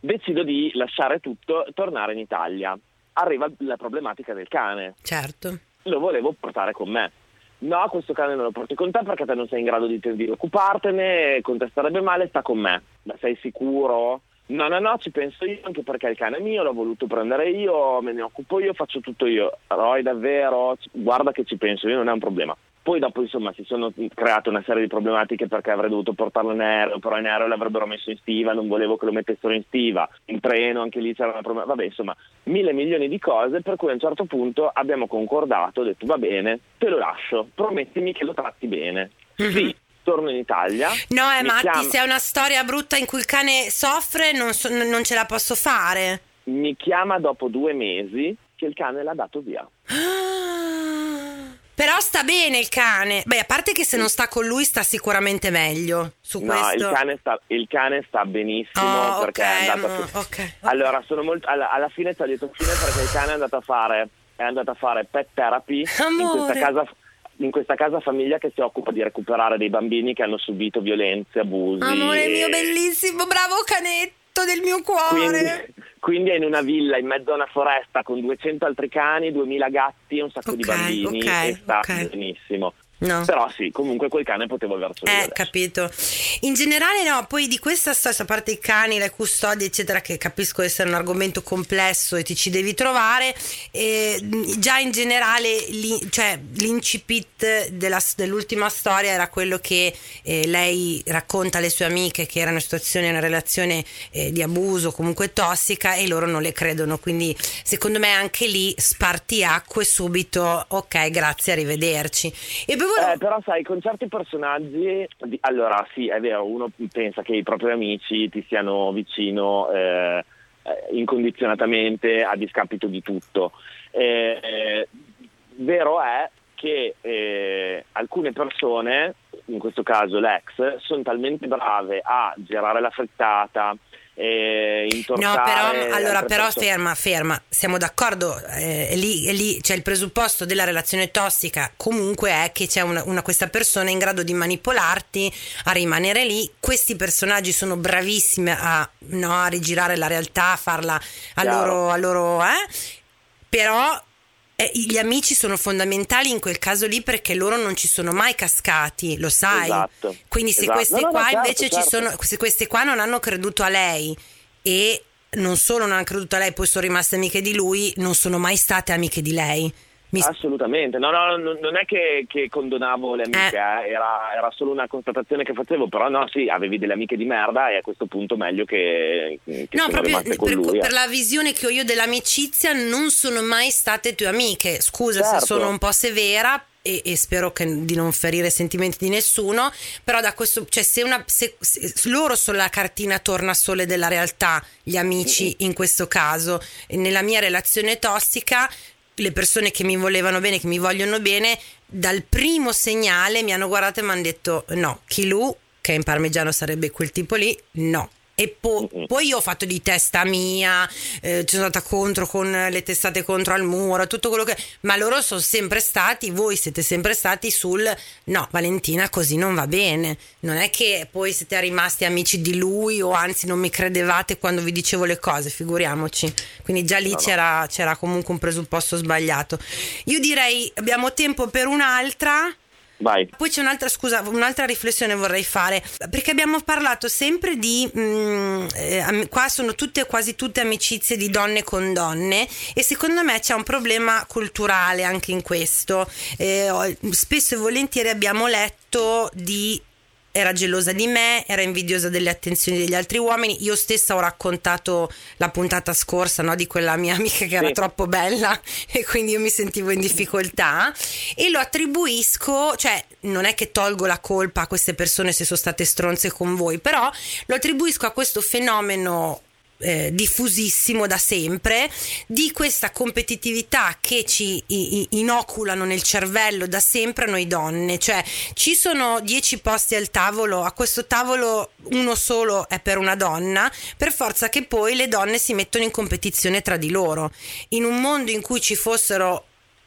Decido di lasciare tutto e tornare in Italia. Arriva la problematica del cane. Certo. Lo volevo portare con me. No, questo cane non lo porti con te perché te non sei in grado di, di occupartene, con te starebbe male, sta con me. Ma sei sicuro? No, no, no, ci penso io anche perché il cane è mio, l'ho voluto prendere io, me ne occupo io, faccio tutto io. Roy, davvero? Guarda che ci penso io, non è un problema. Poi dopo insomma si sono create una serie di problematiche perché avrei dovuto portarlo in aereo, però in aereo l'avrebbero messo in stiva, non volevo che lo mettessero in stiva, in treno anche lì c'era una problema, vabbè insomma mille milioni di cose per cui a un certo punto abbiamo concordato, ho detto va bene, te lo lascio, promettimi che lo tratti bene. Sì, torno in Italia. No, eh, Matti, chiama- se è una storia brutta in cui il cane soffre, non, so- non ce la posso fare. mi chiama dopo due mesi che il cane l'ha dato via. Però sta bene il cane. Beh, a parte che se non sta con lui sta sicuramente meglio. Su No, questo. il cane, sta, il cane sta benissimo Oh, perché ok, è andato a mm, ok, ok. Allora, sono molto, alla, alla fine ci ho detto fine perché il cane è andato a fare, è andato a fare pet therapy in Amore. questa, casa, in questa casa famiglia che si occupa di recuperare dei bambini che hanno subito violenze, abusi. Amore mio bellissimo, bravo canetto del mio Quindi, cuore. quindi è in una villa in mezzo a una foresta con 200 altri cani, 2000 gatti e un sacco di Ok, bambini ok, e sta ok. benissimo. No. Però sì, comunque quel cane potevo avercelo io Eh, adesso. capito. In generale, no, poi di questa storia, a parte i cani, le custodie, eccetera, che capisco essere un argomento complesso e ti ci devi trovare, eh, già in generale, li- cioè, l'incipit della- dell'ultima storia era quello che eh, lei racconta alle sue amiche che era una situazione, una relazione eh, di abuso, comunque tossica, e loro non le credono. Quindi, secondo me, anche lì spartiacque subito, ok, grazie, arrivederci. E poi volevo- Eh, però sai, con certi personaggi, allora sì, è vero, uno pensa che i propri amici ti siano vicino eh, eh, incondizionatamente a discapito di tutto. Eh, eh, vero è che eh, alcune persone, in questo caso l'ex, sono talmente brave a girare la frittata, eh, No, intortare però, allora, però ferma, ferma, siamo d'accordo, eh, lì, lì c'è il presupposto della relazione tossica, comunque è che c'è una, una- questa persona in grado di manipolarti a rimanere lì, questi personaggi sono bravissimi a, no, a rigirare la realtà, a farla a Chiaro. loro, a loro eh? però eh, gli amici sono fondamentali in quel caso lì perché loro non ci sono mai cascati, lo sai. Esatto. Quindi se Esatto. queste No, no, qua certo, invece certo. ci sono, se queste qua non hanno creduto a lei e non solo non hanno creduto a lei, poi sono rimaste amiche di lui, non sono mai state amiche di lei. Mi- Assolutamente, no, no, no, non è che, che condonavo le amiche, eh, Era, era solo una constatazione che facevo, però no, sì, avevi delle amiche di merda e a questo punto meglio che, che No, proprio per, lui. eh. per la visione che ho io dell'amicizia non sono mai state tue amiche. Scusa se Certo. sono un po' severa e, e spero che- di non ferire sentimenti di nessuno, però da questo, cioè se, una, se- se- loro sono la cartina tornasole della realtà, gli amici in questo caso, nella mia relazione tossica le persone che mi volevano bene, che mi vogliono bene, dal primo segnale mi hanno guardato e mi hanno detto no, Kilu, che in parmigiano sarebbe quel tipo lì, no. E po- Mm-mm. poi io ho fatto di testa mia, eh, ci sono andata contro con le testate contro al muro, tutto quello che... Ma loro sono sempre stati, voi siete sempre stati sul no, Valentina così non va bene. Non è che poi siete rimasti amici di lui o anzi non mi credevate quando vi dicevo le cose, figuriamoci. Quindi già lì No, no. C'era, c'era comunque un presupposto sbagliato. Io direi abbiamo tempo per un'altra. Vai. Poi c'è un'altra, scusa, un'altra riflessione vorrei fare, perché abbiamo parlato sempre di, mm, eh, qua sono tutte, quasi tutte amicizie di donne con donne e secondo me c'è un problema culturale anche in questo. Eh, spesso e volentieri abbiamo letto di era gelosa di me, era invidiosa delle attenzioni degli altri uomini. Io stessa ho raccontato la puntata scorsa no, di quella mia amica che era Sì. troppo bella e quindi io mi sentivo in difficoltà e lo attribuisco, cioè non è che tolgo la colpa a queste persone se sono state stronze con voi, però lo attribuisco a questo fenomeno eh, diffusissimo da sempre di questa competitività che ci inoculano nel cervello da sempre noi donne. Cioè ci sono dieci posti al tavolo a questo tavolo uno solo è per una donna per forza che poi le donne si mettono in competizione tra di loro. In un mondo in cui ci fossero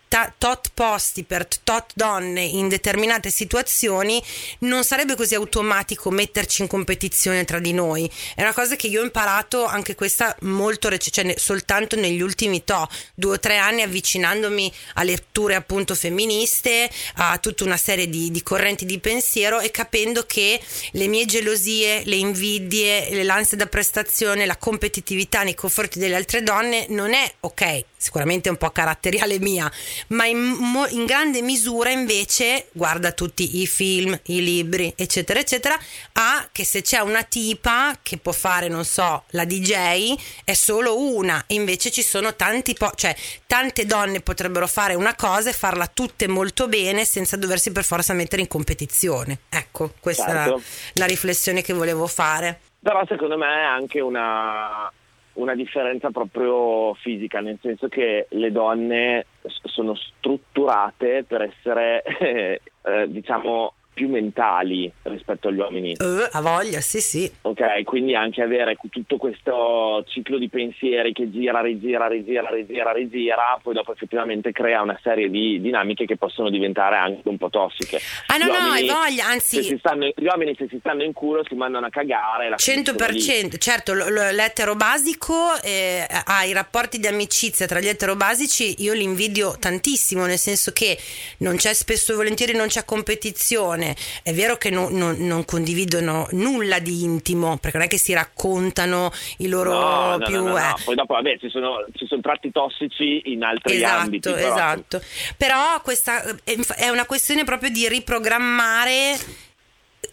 ta- tot posti per tot donne in determinate situazioni non sarebbe così automatico metterci in competizione tra di noi. È una cosa che io ho imparato anche questa molto rec- cioè soltanto negli ultimi to due o tre anni avvicinandomi a letture appunto femministe a tutta una serie di, di correnti di pensiero e capendo che le mie gelosie le invidie l'ansia da prestazione la competitività nei confronti delle altre donne non è ok sicuramente è un po' caratteriale mia ma in, mo- in grande misura invece guarda tutti i film, i libri, eccetera, eccetera, ha che se c'è una tipa che può fare, non so, la DJ, è solo una, e invece ci sono tanti, po- cioè tante donne potrebbero fare una cosa e farla tutte molto bene senza doversi per forza mettere in competizione. Ecco, questa Certo. era la riflessione che volevo fare. Però secondo me è anche una, una differenza proprio fisica, nel senso che le donne sono strutturate per essere, eh, diciamo, più mentali rispetto agli uomini. Eh, a voglia, sì, sì. Ok, quindi anche avere tutto questo ciclo di pensieri che gira, rigira, rigira, rigira, rigira, poi dopo effettivamente crea una serie di dinamiche che possono diventare anche un po' tossiche. Ah no, Gli no, hai uomini, voglia, anzi... stanno- gli uomini se si stanno in culo si mandano a cagare. la finiscono lì. 100%, certo, l- l- l'etero basico eh, ha i rapporti di amicizia tra gli etero basici, io li invidio tantissimo, nel senso che non c'è spesso e volentieri non c'è competizione. È vero che non- non- non condividono nulla di intimo, perché non è che si raccontano i loro No, no, più no, eh, Poi dopo, vabbè, ci sono, ci sono tratti tossici in altri Esatto, ambiti. Però, esatto. Però questa è è una questione proprio di riprogrammare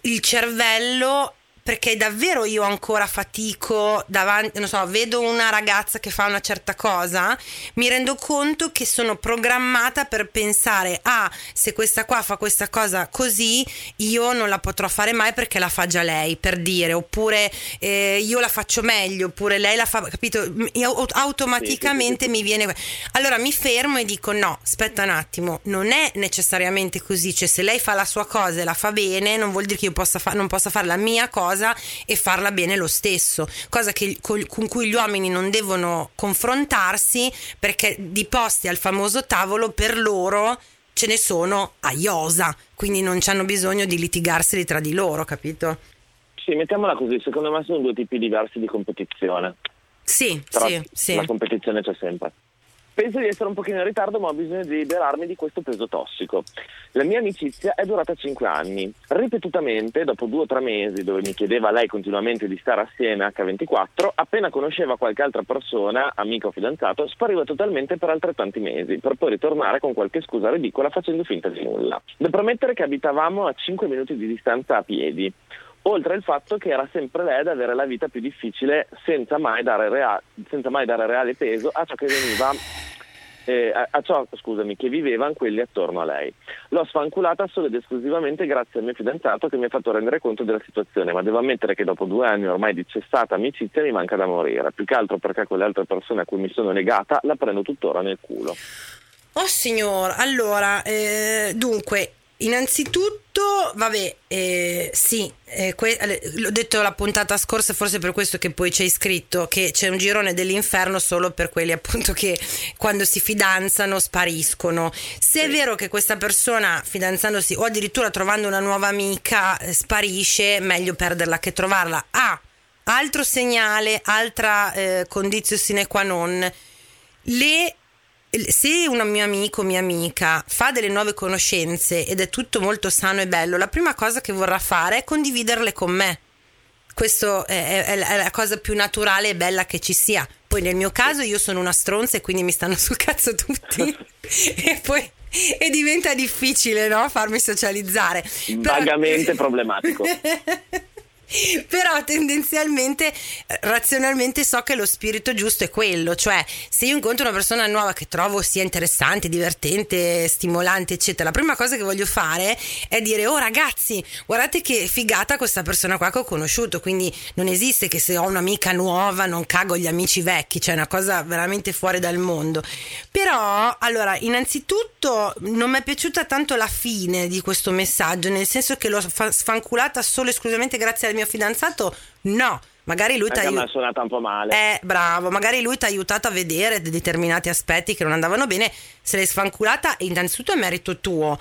il cervello perché davvero io ancora fatico davanti, non so, vedo una ragazza che fa una certa cosa, mi rendo conto che sono programmata per pensare, ah, se questa qua fa questa cosa così, io non la potrò fare mai perché la fa già lei, per dire, oppure eh, io la faccio meglio, oppure lei la fa, capito? Io automaticamente mi viene... Allora mi fermo e dico no, aspetta un attimo, non è necessariamente così, cioè se lei fa la sua cosa e la fa bene, non vuol dire che io possa fa- non possa fare la mia cosa e farla bene lo stesso, cosa che, col- con cui gli uomini non devono confrontarsi perché di posti al famoso tavolo per loro ce ne sono a iosa, quindi non hanno bisogno di litigarseli tra di loro, capito? Sì, mettiamola così, secondo me sono due tipi diversi di competizione. Sì, Però sì, sì. la competizione c'è sempre. Penso di essere un pochino in ritardo, ma ho bisogno di liberarmi di questo peso tossico. La mia amicizia è durata 5 anni. Ripetutamente, dopo due o tre mesi, dove mi chiedeva lei continuamente di stare assieme H24, appena conosceva qualche altra persona, amico o fidanzato, spariva totalmente per altrettanti mesi, per poi ritornare con qualche scusa ridicola facendo finta di nulla. Da premettere che abitavamo a 5 minuti di distanza a piedi oltre al fatto che era sempre lei ad avere la vita più difficile senza mai dare, rea- senza mai dare reale peso a ciò che veniva eh, a, a ciò scusami, che vivevano quelli attorno a lei. L'ho sfanculata solo ed esclusivamente grazie al mio fidanzato che mi ha fatto rendere conto della situazione, ma devo ammettere che dopo due anni ormai di cessata amicizia mi manca da morire, più che altro perché quelle altre persone a cui mi sono legata la prendo tuttora nel culo. Oh signor, allora, eh, dunque, Innanzitutto, vabbè, eh, sì, eh, que- l'ho detto la puntata scorsa, forse per questo che poi c'è scritto che c'è un girone dell'inferno solo per quelli appunto che quando si fidanzano spariscono. Se è vero che questa persona fidanzandosi o addirittura trovando una nuova amica eh, sparisce, meglio perderla che trovarla. Ah, altro segnale, altra eh, condizione sine qua non. Le se un mio amico o mia amica fa delle nuove conoscenze ed è tutto molto sano e bello, la prima cosa che vorrà fare è condividerle con me. Questo è, è, è la cosa più naturale e bella che ci sia. Poi nel mio caso io sono una stronza e quindi mi stanno sul cazzo tutti. e poi e diventa difficile no? farmi socializzare. Vagamente Però... problematico. però tendenzialmente razionalmente so che lo spirito giusto è quello cioè se io incontro una persona nuova che trovo sia interessante divertente stimolante eccetera la prima cosa che voglio fare è dire oh ragazzi guardate che figata questa persona qua che ho conosciuto quindi non esiste che se ho un'amica nuova non cago gli amici vecchi cioè è una cosa veramente fuori dal mondo. Però allora innanzitutto non mi è piaciuta tanto la fine di questo messaggio nel senso che l'ho sfanculata solo e esclusivamente grazie al mio fidanzato, no. Magari lui ti ha suonata un po' male. Eh, bravo. Magari lui ti ha aiutato a vedere determinati aspetti che non andavano bene. Se l'hai sfanculata, innanzitutto è merito tuo.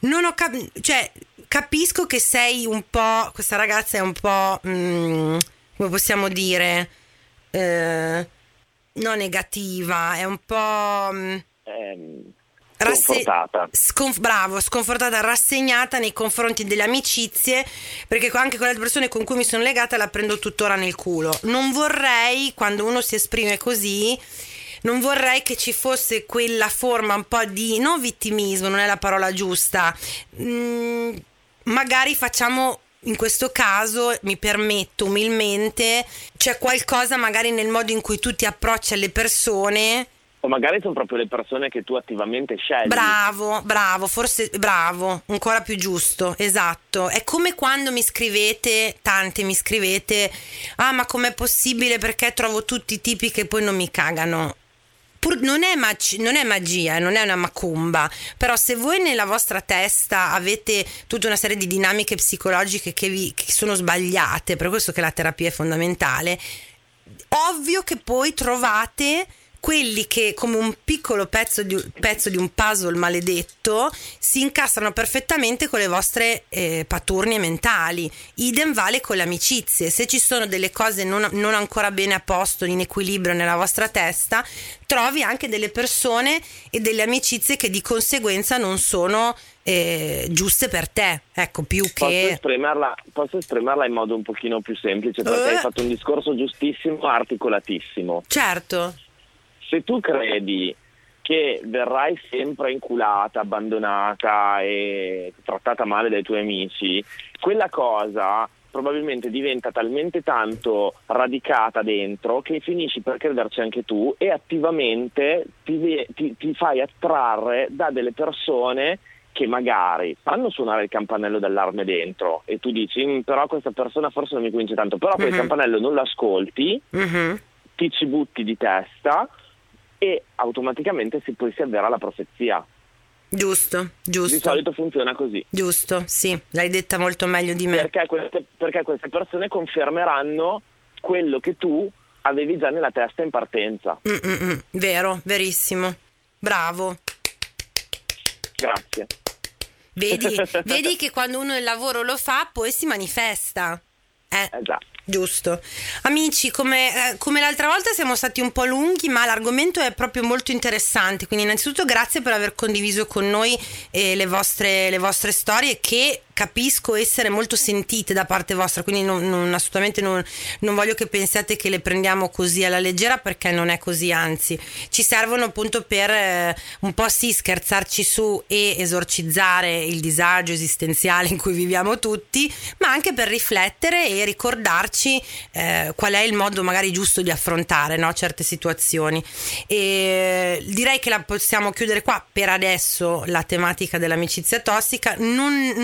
Non ho cap- cioè, capisco che sei un po'. Questa ragazza è un po'. Mm, come possiamo dire? Eh, non negativa, è un po'. Mm, eh, Sconfortata. Sconf- bravo, sconfortata, rassegnata nei confronti delle amicizie, perché anche con le persone con cui mi sono legata la prendo tuttora nel culo. Non vorrei, quando uno si esprime così, non vorrei che ci fosse quella forma un po' di, non vittimismo, non è la parola giusta, mm, magari facciamo in questo caso mi permetto umilmente, c'è qualcosa magari nel modo in cui tu ti approcci alle persone o magari sono proprio le persone che tu attivamente scegli. Bravo, bravo, forse bravo, ancora più giusto, esatto. È come quando mi scrivete, tante mi scrivete, ah ma com'è possibile perché trovo tutti i tipi che poi non mi cagano. Pur, non, è mag- non, è magia, non è una macumba, però se voi nella vostra testa avete tutta una serie di dinamiche psicologiche che, vi, che sono sbagliate, per questo che la terapia è fondamentale, ovvio che poi trovate quelli che come un piccolo pezzo di, pezzo di, un puzzle maledetto si incastrano perfettamente con le vostre eh, paturnie mentali. Idem vale con le amicizie. Se ci sono delle cose non, non, ancora bene a posto, in equilibrio nella vostra testa, trovi anche delle persone e delle amicizie che di conseguenza non sono eh, giuste per te. Ecco, più che... Posso esprimerla, posso esprimerla in modo un pochino più semplice perché uh. hai fatto un discorso giustissimo, articolatissimo. Certo se tu credi che verrai sempre inculata, abbandonata e trattata male dai tuoi amici, quella cosa probabilmente diventa talmente tanto radicata dentro che finisci per crederci anche tu e attivamente ti, ti, ti fai attrarre da delle persone che magari fanno suonare il campanello d'allarme dentro e tu dici mm, però questa persona forse non mi convince tanto, però mm-hmm. quel mhm. campanello non lo ascolti, mm-hmm. ti ci butti di testa e automaticamente si, poi si avvera la profezia. Giusto, giusto. Di solito funziona così. Giusto, sì, l'hai detta molto meglio di me. Perché queste, perché queste persone confermeranno quello che tu avevi già nella testa in partenza. Mm-mm, vero, verissimo. Bravo. Grazie. Vedi, vedi che quando uno il lavoro lo fa, poi si manifesta. Eh, già. Giusto. Amici, come, eh, come, l'altra volta siamo stati un po' lunghi, ma l'argomento è proprio molto interessante. Quindi, innanzitutto, grazie per aver condiviso con noi eh, le, vostre, le vostre storie che capisco essere molto sentite da parte vostra, quindi non, non, assolutamente non, non, voglio che pensiate che le prendiamo così alla leggera perché non è così, anzi ci servono appunto per eh, un po' sì scherzarci su e esorcizzare il disagio esistenziale in cui viviamo tutti, ma anche per riflettere e ricordarci eh, qual è il modo magari giusto di affrontare no, certe situazioni. E direi che la possiamo chiudere qua per adesso la tematica dell'amicizia tossica, non,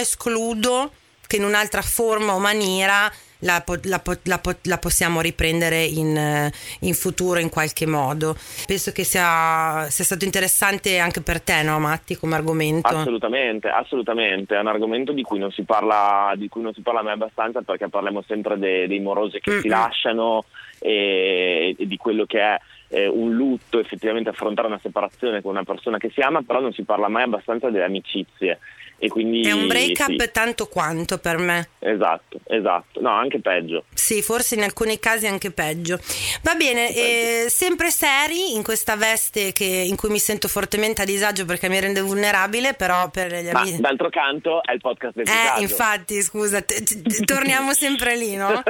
escludo che in un'altra forma o maniera la, la, la, la possiamo riprendere in, eh, in, futuro in qualche modo. Penso che sia, sia, stato interessante anche per te, no, Matti, come argomento. Assolutamente, assolutamente. È un argomento di cui non si parla, di cui non si parla mai abbastanza perché parliamo sempre de, dei morosi che Mm-mm. si lasciano e, e, di quello che è eh, un lutto, effettivamente affrontare una separazione con una persona che si ama, però non si parla mai abbastanza delle amicizie. E quindi, è un break up sì. tanto quanto per me. Esatto, esatto. No, anche peggio. Sì, forse in alcuni casi anche peggio. Va bene, eh, sempre seri in questa veste che, in cui mi sento fortemente a disagio perché mi rende vulnerabile, però per gli amici... Ma d'altro canto è il podcast del eh, disagio. infatti, scusa, t- t- torniamo sempre lì, no?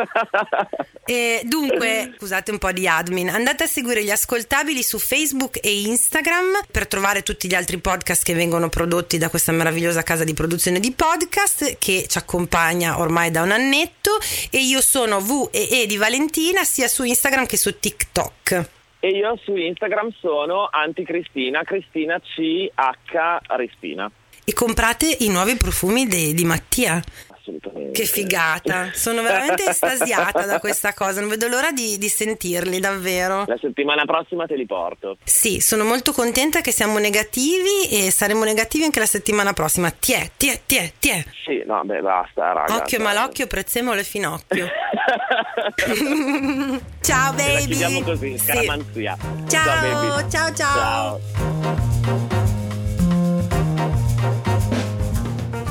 e, dunque, scusate un po' di admin, andate a seguire gli ascoltabili su Facebook e Instagram per trovare tutti gli altri podcast che vengono prodotti da questa meravigliosa casa casa di produzione di podcast che ci accompagna ormai da un annetto e io sono V e E di Valentina sia su Instagram che su TikTok. E io su Instagram sono Anticristina, Cristina CH Rispina. E comprate i nuovi profumi de, di Mattia assolutamente. Che figata, sono veramente estasiata da questa cosa, non vedo l'ora di, di, sentirli davvero. La settimana prossima te li porto. Sì, sono molto contenta che siamo negativi e saremo negativi anche la settimana prossima. Tiè, tiè, tiè, tiè. Sì, no, beh, basta, raga. Occhio cioè. malocchio, prezzemolo e finocchio. ciao baby. Chiudiamo così. Sì. Ciao, ciao, ciao, ciao. ciao.